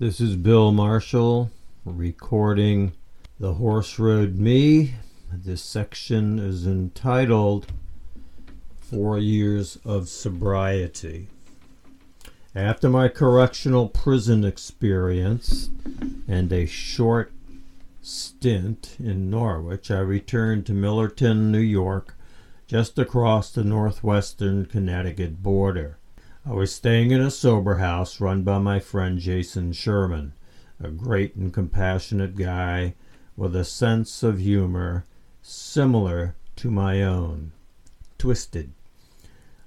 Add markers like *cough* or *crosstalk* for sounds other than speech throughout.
This is Bill Marshall recording The Horse Rode Me. This section is entitled Four Years of Sobriety. After my correctional prison experience and a short stint in Norwich, I returned to Millerton, New York, just across the northwestern Connecticut border. I was staying in a sober house run by my friend Jason Sherman, a great and compassionate guy with a sense of humor similar to my own. Twisted.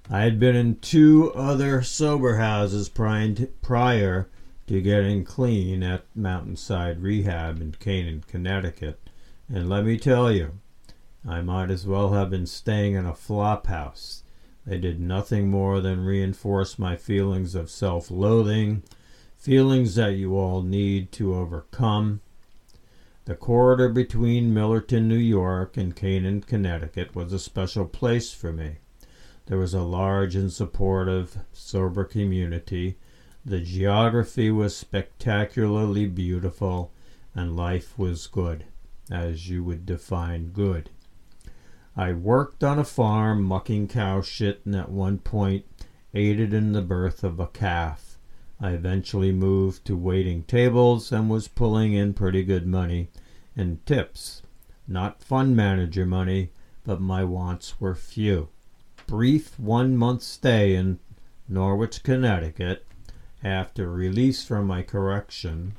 I had been in two other sober houses prior to getting clean at Mountainside Rehab in Canaan, Connecticut, and let me tell you, I might as well have been staying in a flop house. They did nothing more than reinforce my feelings of self loathing, feelings that you all need to overcome. The corridor between Millerton, New York, and Canaan, Connecticut was a special place for me. There was a large and supportive, sober community. The geography was spectacularly beautiful, and life was good, as you would define good. I worked on a farm mucking cow shit and at one point aided in the birth of a calf. I eventually moved to waiting tables and was pulling in pretty good money and tips. Not fund manager money, but my wants were few. Brief one month stay in Norwich, Connecticut, after release from my correction,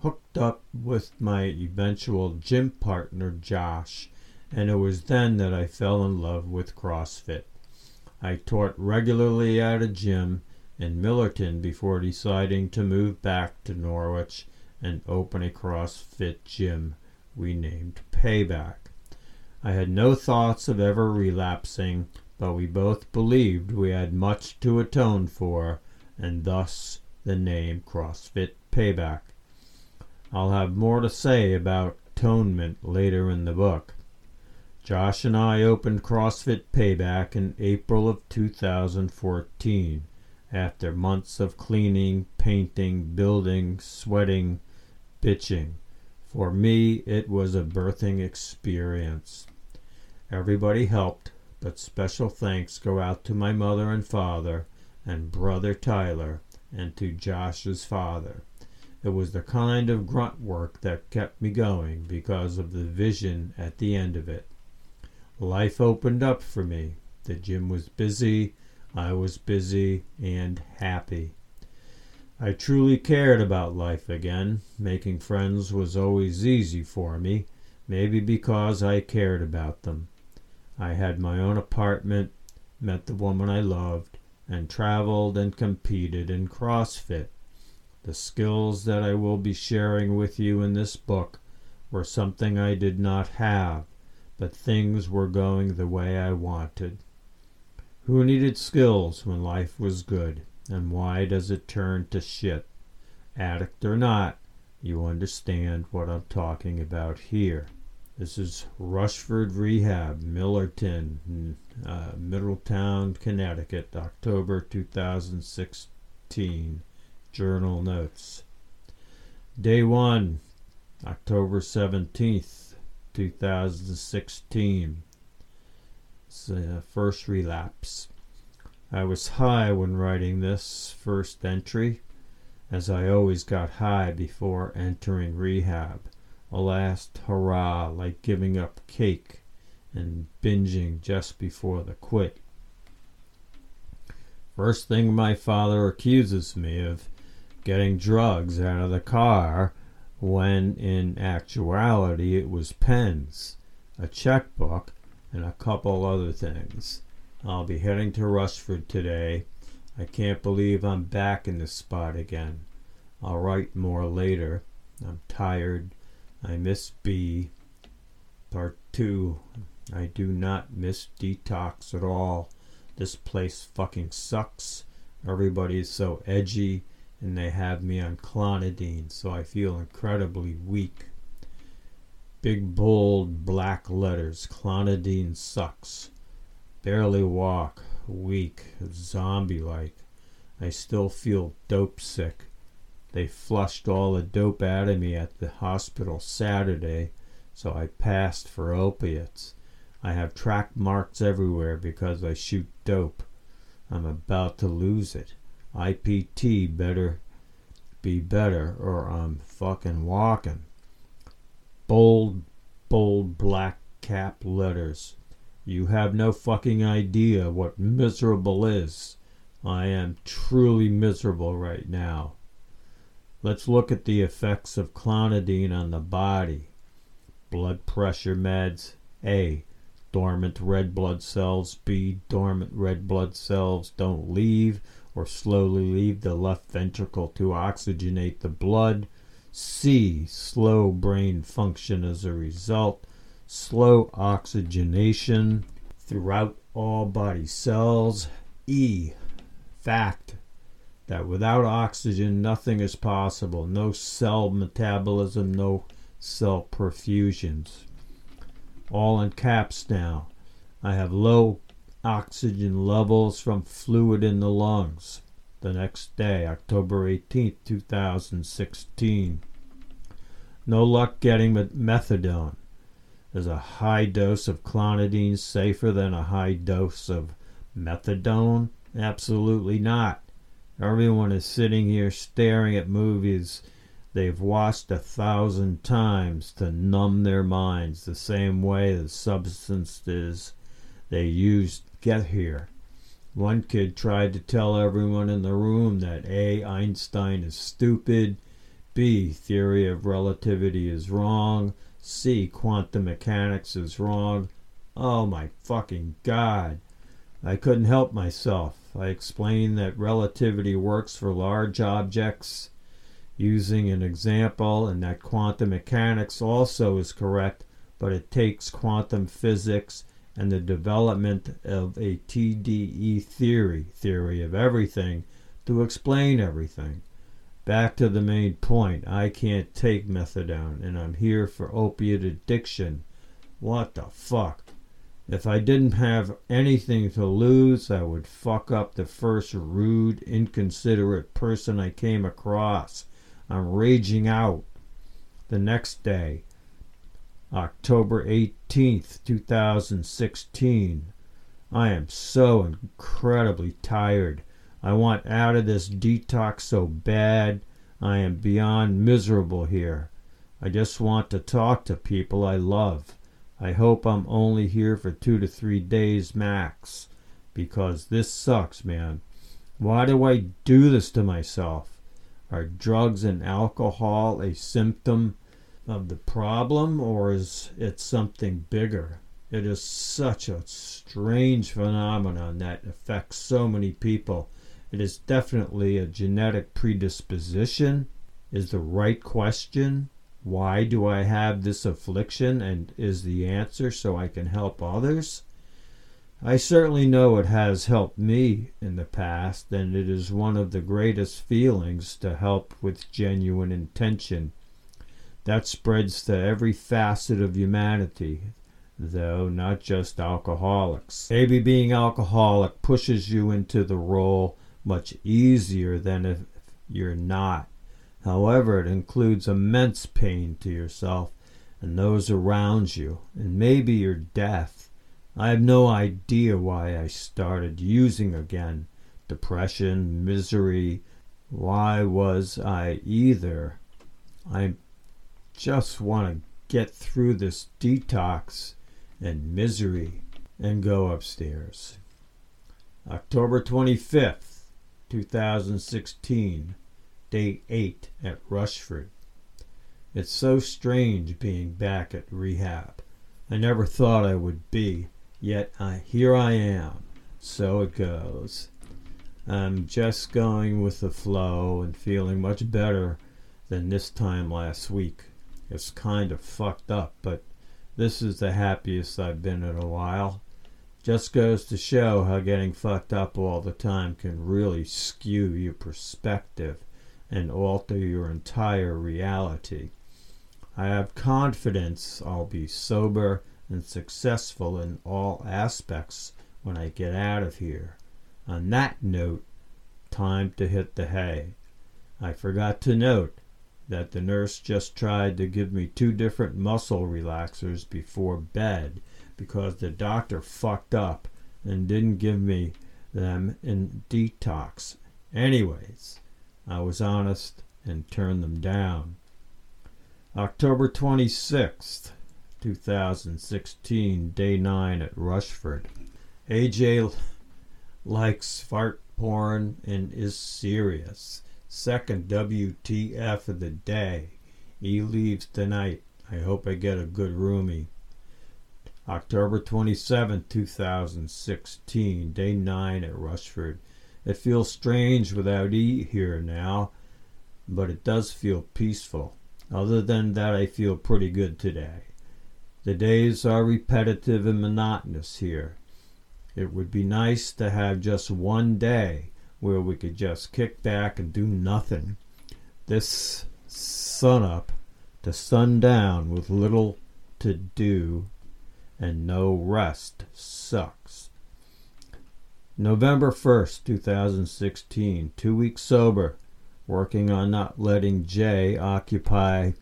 hooked up with my eventual gym partner Josh and it was then that I fell in love with CrossFit. I taught regularly at a gym in Millerton before deciding to move back to Norwich and open a CrossFit gym we named Payback. I had no thoughts of ever relapsing, but we both believed we had much to atone for, and thus the name CrossFit Payback. I'll have more to say about atonement later in the book. Josh and I opened CrossFit Payback in April of 2014 after months of cleaning, painting, building, sweating, bitching. For me, it was a birthing experience. Everybody helped, but special thanks go out to my mother and father and brother Tyler and to Josh's father. It was the kind of grunt work that kept me going because of the vision at the end of it. Life opened up for me. The gym was busy, I was busy and happy. I truly cared about life again. Making friends was always easy for me, maybe because I cared about them. I had my own apartment, met the woman I loved, and traveled and competed in CrossFit. The skills that I will be sharing with you in this book were something I did not have but things were going the way I wanted. Who needed skills when life was good? And why does it turn to shit? Addict or not, you understand what I'm talking about here. This is Rushford Rehab, Millerton, uh, Middletown, Connecticut, October 2016. Journal notes. Day 1, October 17th, 2016. It's the first relapse. I was high when writing this first entry, as I always got high before entering rehab. A last hurrah, like giving up cake and binging just before the quit. First thing my father accuses me of getting drugs out of the car when in actuality it was pens, a checkbook, and a couple other things. I'll be heading to Rushford today. I can't believe I'm back in this spot again. I'll write more later. I'm tired. I miss B. Part 2. I do not miss detox at all. This place fucking sucks. Everybody's so edgy and they have me on clonidine, so I feel incredibly weak. Big bold black letters clonidine sucks. Barely walk, weak, zombie like. I still feel dope sick. They flushed all the dope out of me at the hospital Saturday, so I passed for opiates. I have track marks everywhere because I shoot dope. I'm about to lose it. IPT better be better or I'm fucking walking. Bold, bold black cap letters. You have no fucking idea what miserable is. I am truly miserable right now. Let's look at the effects of clonidine on the body. Blood pressure meds. A. Dormant red blood cells. B. Dormant red blood cells don't leave or slowly leave the left ventricle to oxygenate the blood. C. Slow brain function as a result. Slow oxygenation throughout all body cells. E. Fact that without oxygen nothing is possible. No cell metabolism, no cell perfusions. All in caps now. I have low oxygen levels from fluid in the lungs. The next day, October 18th, 2016. No luck getting methadone. Is a high dose of clonidine safer than a high dose of methadone? Absolutely not. Everyone is sitting here staring at movies they've watched a thousand times to numb their minds the same way the substances they used get here. One kid tried to tell everyone in the room that A. Einstein is stupid, B. Theory of relativity is wrong, C. Quantum mechanics is wrong. Oh my fucking god. I couldn't help myself. I explained that relativity works for large objects using an example and that quantum mechanics also is correct, but it takes quantum physics and the development of a TDE theory, theory of everything, to explain everything. Back to the main point I can't take methadone and I'm here for opiate addiction. What the fuck? If I didn't have anything to lose, I would fuck up the first rude, inconsiderate person I came across. I'm raging out. The next day, October 18th, 2016. I am so incredibly tired. I want out of this detox so bad. I am beyond miserable here. I just want to talk to people I love. I hope I'm only here for two to three days max. Because this sucks, man. Why do I do this to myself? Are drugs and alcohol a symptom of the problem, or is it something bigger? It is such a strange phenomenon that affects so many people. It is definitely a genetic predisposition, is the right question. Why do I have this affliction? And is the answer so I can help others? I certainly know it has helped me in the past, and it is one of the greatest feelings to help with genuine intention. That spreads to every facet of humanity, though not just alcoholics. Maybe being alcoholic pushes you into the role much easier than if you're not. However, it includes immense pain to yourself and those around you, and maybe your death. I have no idea why I started using again. Depression, misery. Why was I either? I just want to get through this detox and misery and go upstairs. October 25th, 2016 day 8 at Rushford. It's so strange being back at rehab. I never thought I would be, yet I, here I am. So it goes. I'm just going with the flow and feeling much better than this time last week. It's kind of fucked up, but this is the happiest I've been in a while. Just goes to show how getting fucked up all the time can really skew your perspective and alter your entire reality. I have confidence I'll be sober and successful in all aspects when I get out of here. On that note, time to hit the hay. I forgot to note that the nurse just tried to give me two different muscle relaxers before bed because the doctor fucked up and didn't give me them in detox. Anyways, I was honest and turned them down. October 26th, 2016, day 9 at Rushford. AJ likes fart porn and is serious. Second WTF of the day. He leaves tonight. I hope I get a good roomie. October 27, 2016, day 9 at Rushford. It feels strange without E here now, but it does feel peaceful. Other than that, I feel pretty good today. The days are repetitive and monotonous here. It would be nice to have just one day where we could just kick back and do nothing. This sun up to sundown with little to do and no rest sucks. November 1st, 2016, two weeks sober, working on not letting Jay occupy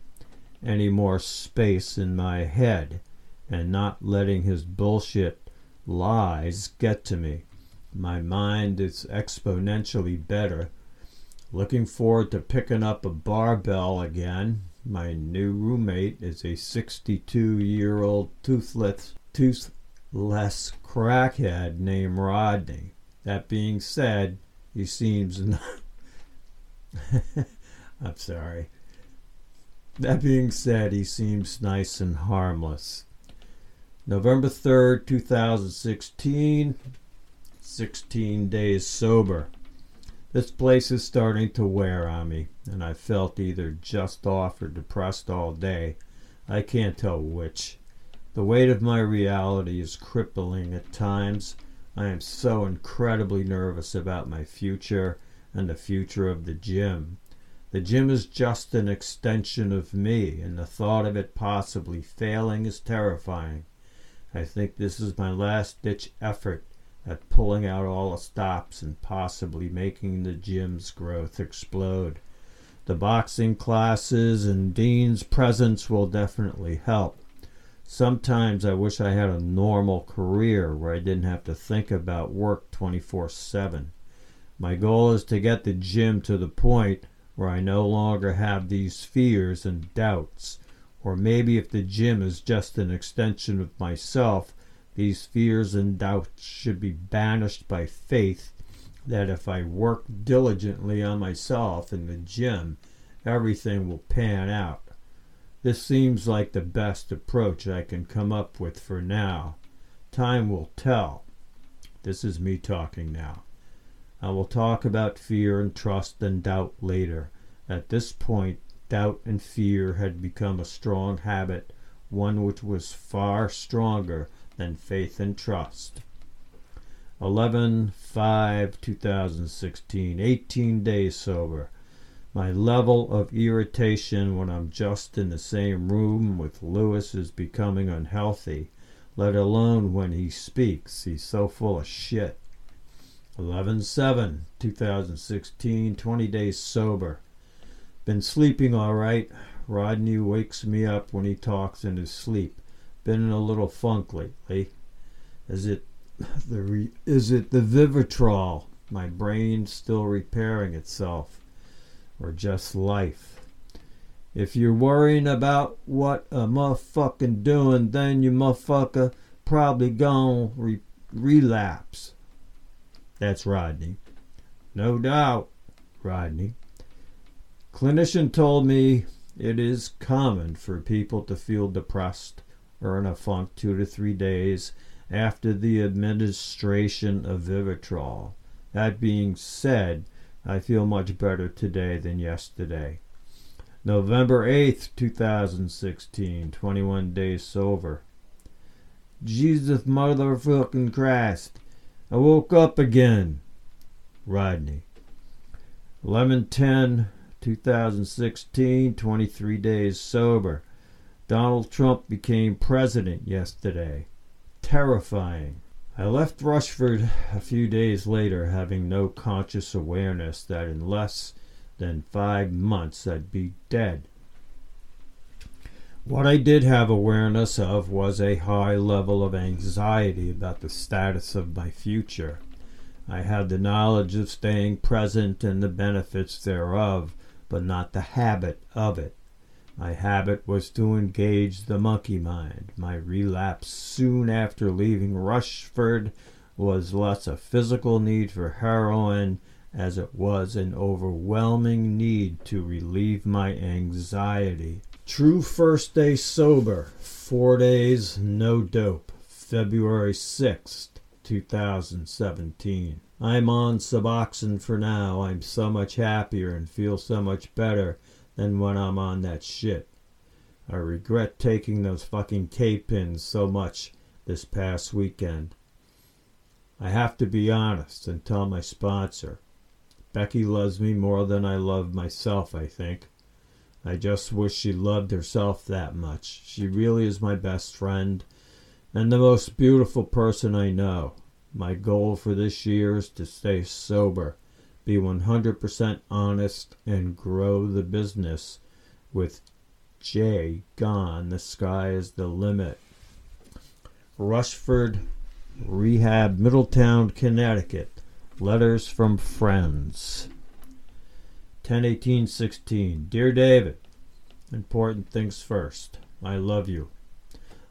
any more space in my head and not letting his bullshit lies get to me. My mind is exponentially better. Looking forward to picking up a barbell again. My new roommate is a 62 year old toothless, toothless crackhead named Rodney. That being said, he seems. *laughs* I'm sorry. That being said, he seems nice and harmless. November 3rd, 2016, 16 days sober. This place is starting to wear on me, and I felt either just off or depressed all day. I can't tell which. The weight of my reality is crippling at times. I am so incredibly nervous about my future and the future of the gym. The gym is just an extension of me, and the thought of it possibly failing is terrifying. I think this is my last ditch effort at pulling out all the stops and possibly making the gym's growth explode. The boxing classes and Dean's presence will definitely help. Sometimes I wish I had a normal career where I didn't have to think about work 24 7. My goal is to get the gym to the point where I no longer have these fears and doubts or maybe if the gym is just an extension of myself, these fears and doubts should be banished by faith that if I work diligently on myself in the gym, everything will pan out. This seems like the best approach I can come up with for now. Time will tell. This is me talking now. I will talk about fear and trust and doubt later. At this point, Doubt and fear had become a strong habit, one which was far stronger than faith and trust. 11 5 2016, 18 days sober. My level of irritation when I'm just in the same room with Lewis is becoming unhealthy, let alone when he speaks. He's so full of shit. 11 7 2016, 20 days sober. Been sleeping all right. Rodney wakes me up when he talks in his sleep. Been in a little funk lately. Is it *laughs* the re- is it the Vivitrol? My brain still repairing itself, or just life? If you're worrying about what a motherfucking doing, then you motherfucker probably gonna re- relapse. That's Rodney. No doubt, Rodney. Clinician told me it is common for people to feel depressed or in a funk two to three days after the administration of Vivitrol. That being said, I feel much better today than yesterday. November 8th, 2016, 21 days sober. Jesus motherfucking Christ. I woke up again. Rodney. 1110 2016, 23 days sober. Donald Trump became president yesterday. Terrifying. I left Rushford a few days later, having no conscious awareness that in less than five months I'd be dead. What I did have awareness of was a high level of anxiety about the status of my future. I had the knowledge of staying present and the benefits thereof, but not the habit of it. My habit was to engage the monkey mind. My relapse soon after leaving Rushford was less a physical need for heroin as it was an overwhelming need to relieve my anxiety. True first day sober, four days, no dope, February 6th, 2017. I'm on Suboxone for now. I'm so much happier and feel so much better than when I'm on that shit. I regret taking those fucking K pins so much this past weekend. I have to be honest and tell my sponsor. Becky loves me more than I love myself, I think. I just wish she loved herself that much. She really is my best friend and the most beautiful person I know. My goal for this year is to stay sober, be 100% honest, and grow the business. With Jay gone, the sky is the limit. Rushford Rehab, Middletown, Connecticut. Letters from Friends. 101816. Dear David, important things first. I love you.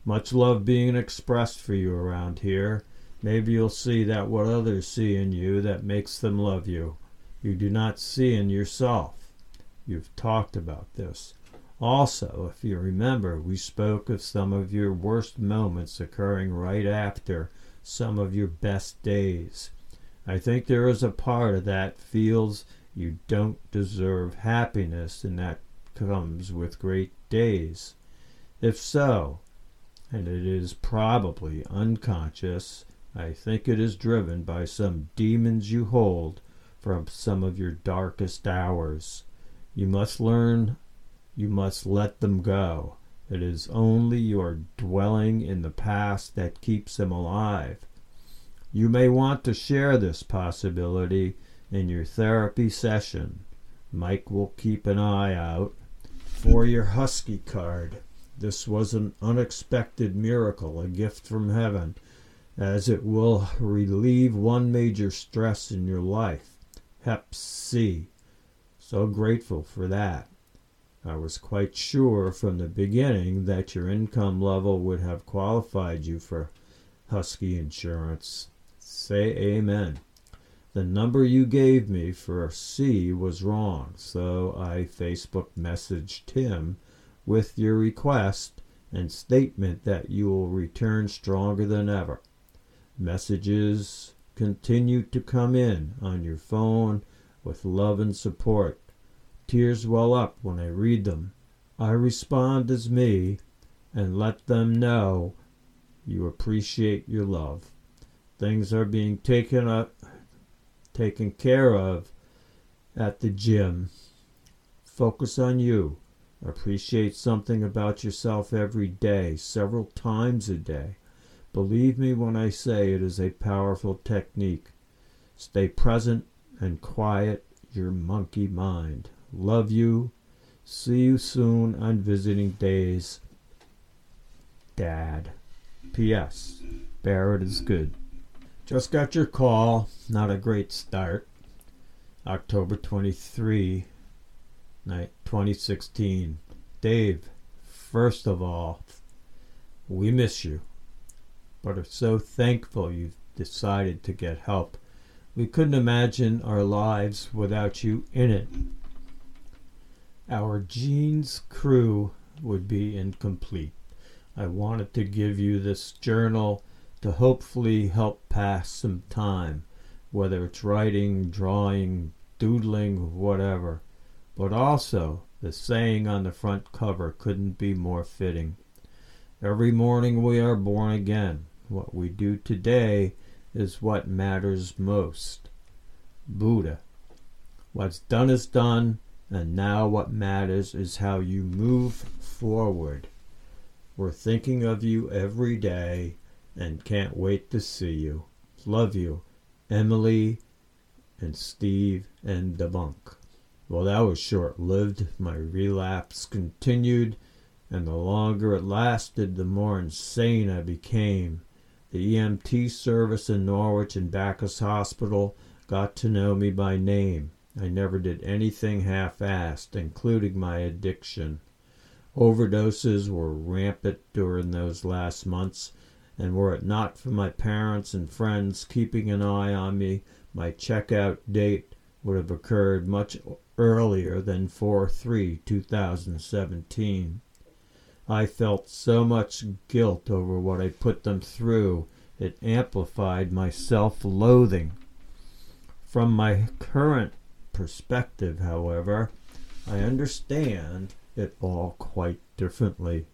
Much love being expressed for you around here. Maybe you'll see that what others see in you that makes them love you, you do not see in yourself. You've talked about this. Also, if you remember, we spoke of some of your worst moments occurring right after some of your best days. I think there is a part of that feels you don't deserve happiness, and that comes with great days. If so, and it is probably unconscious, I think it is driven by some demons you hold from some of your darkest hours. You must learn, you must let them go. It is only your dwelling in the past that keeps them alive. You may want to share this possibility in your therapy session. Mike will keep an eye out for your Husky card. This was an unexpected miracle, a gift from heaven, as it will relieve one major stress in your life C. So grateful for that. I was quite sure from the beginning that your income level would have qualified you for Husky insurance. Say amen. The number you gave me for C was wrong, so I Facebook messaged him with your request and statement that you will return stronger than ever. Messages continue to come in on your phone with love and support. Tears well up when I read them. I respond as me and let them know you appreciate your love. Things are being taken up taken care of at the gym. Focus on you. Appreciate something about yourself every day, several times a day. Believe me when I say it is a powerful technique. Stay present and quiet your monkey mind. Love you. See you soon on visiting days. Dad. P.S. Barrett is good. Just got your call. Not a great start. October 23, night 2016. Dave, first of all, we miss you, but are so thankful you've decided to get help. We couldn't imagine our lives without you in it. Our Gene's crew would be incomplete. I wanted to give you this journal to hopefully help pass some time, whether it's writing, drawing, doodling, whatever. But also, the saying on the front cover couldn't be more fitting. Every morning we are born again. What we do today is what matters most. Buddha. What's done is done, and now what matters is how you move forward. We're thinking of you every day and can't wait to see you. Love you, Emily and Steve and the Bunk. Well, that was short lived. My relapse continued, and the longer it lasted, the more insane I became. The EMT service in Norwich and Backus Hospital got to know me by name. I never did anything half assed, including my addiction. Overdoses were rampant during those last months, and were it not for my parents and friends keeping an eye on me, my checkout date would have occurred much earlier than 4 3 2017. I felt so much guilt over what I put them through, it amplified my self loathing. From my current perspective, however, I understand it all quite differently.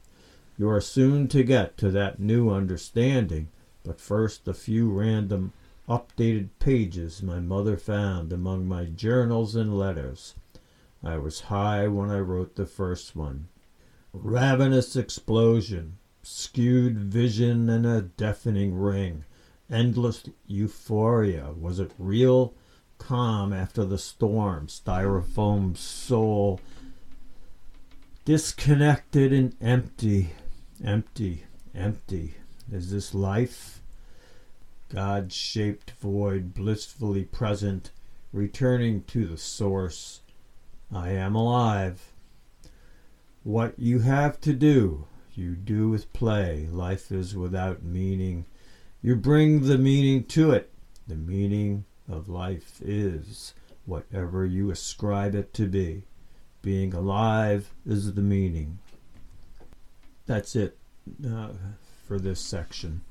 You are soon to get to that new understanding, but first a few random updated pages my mother found among my journals and letters. I was high when I wrote the first one. Ravenous explosion, skewed vision, and a deafening ring. Endless euphoria. Was it real? Calm after the storm. Styrofoam soul. Disconnected and empty. Empty. Empty. Is this life? God shaped void, blissfully present, returning to the source. I am alive. What you have to do, you do with play. Life is without meaning. You bring the meaning to it. The meaning of life is whatever you ascribe it to be. Being alive is the meaning. That's it uh, for this section.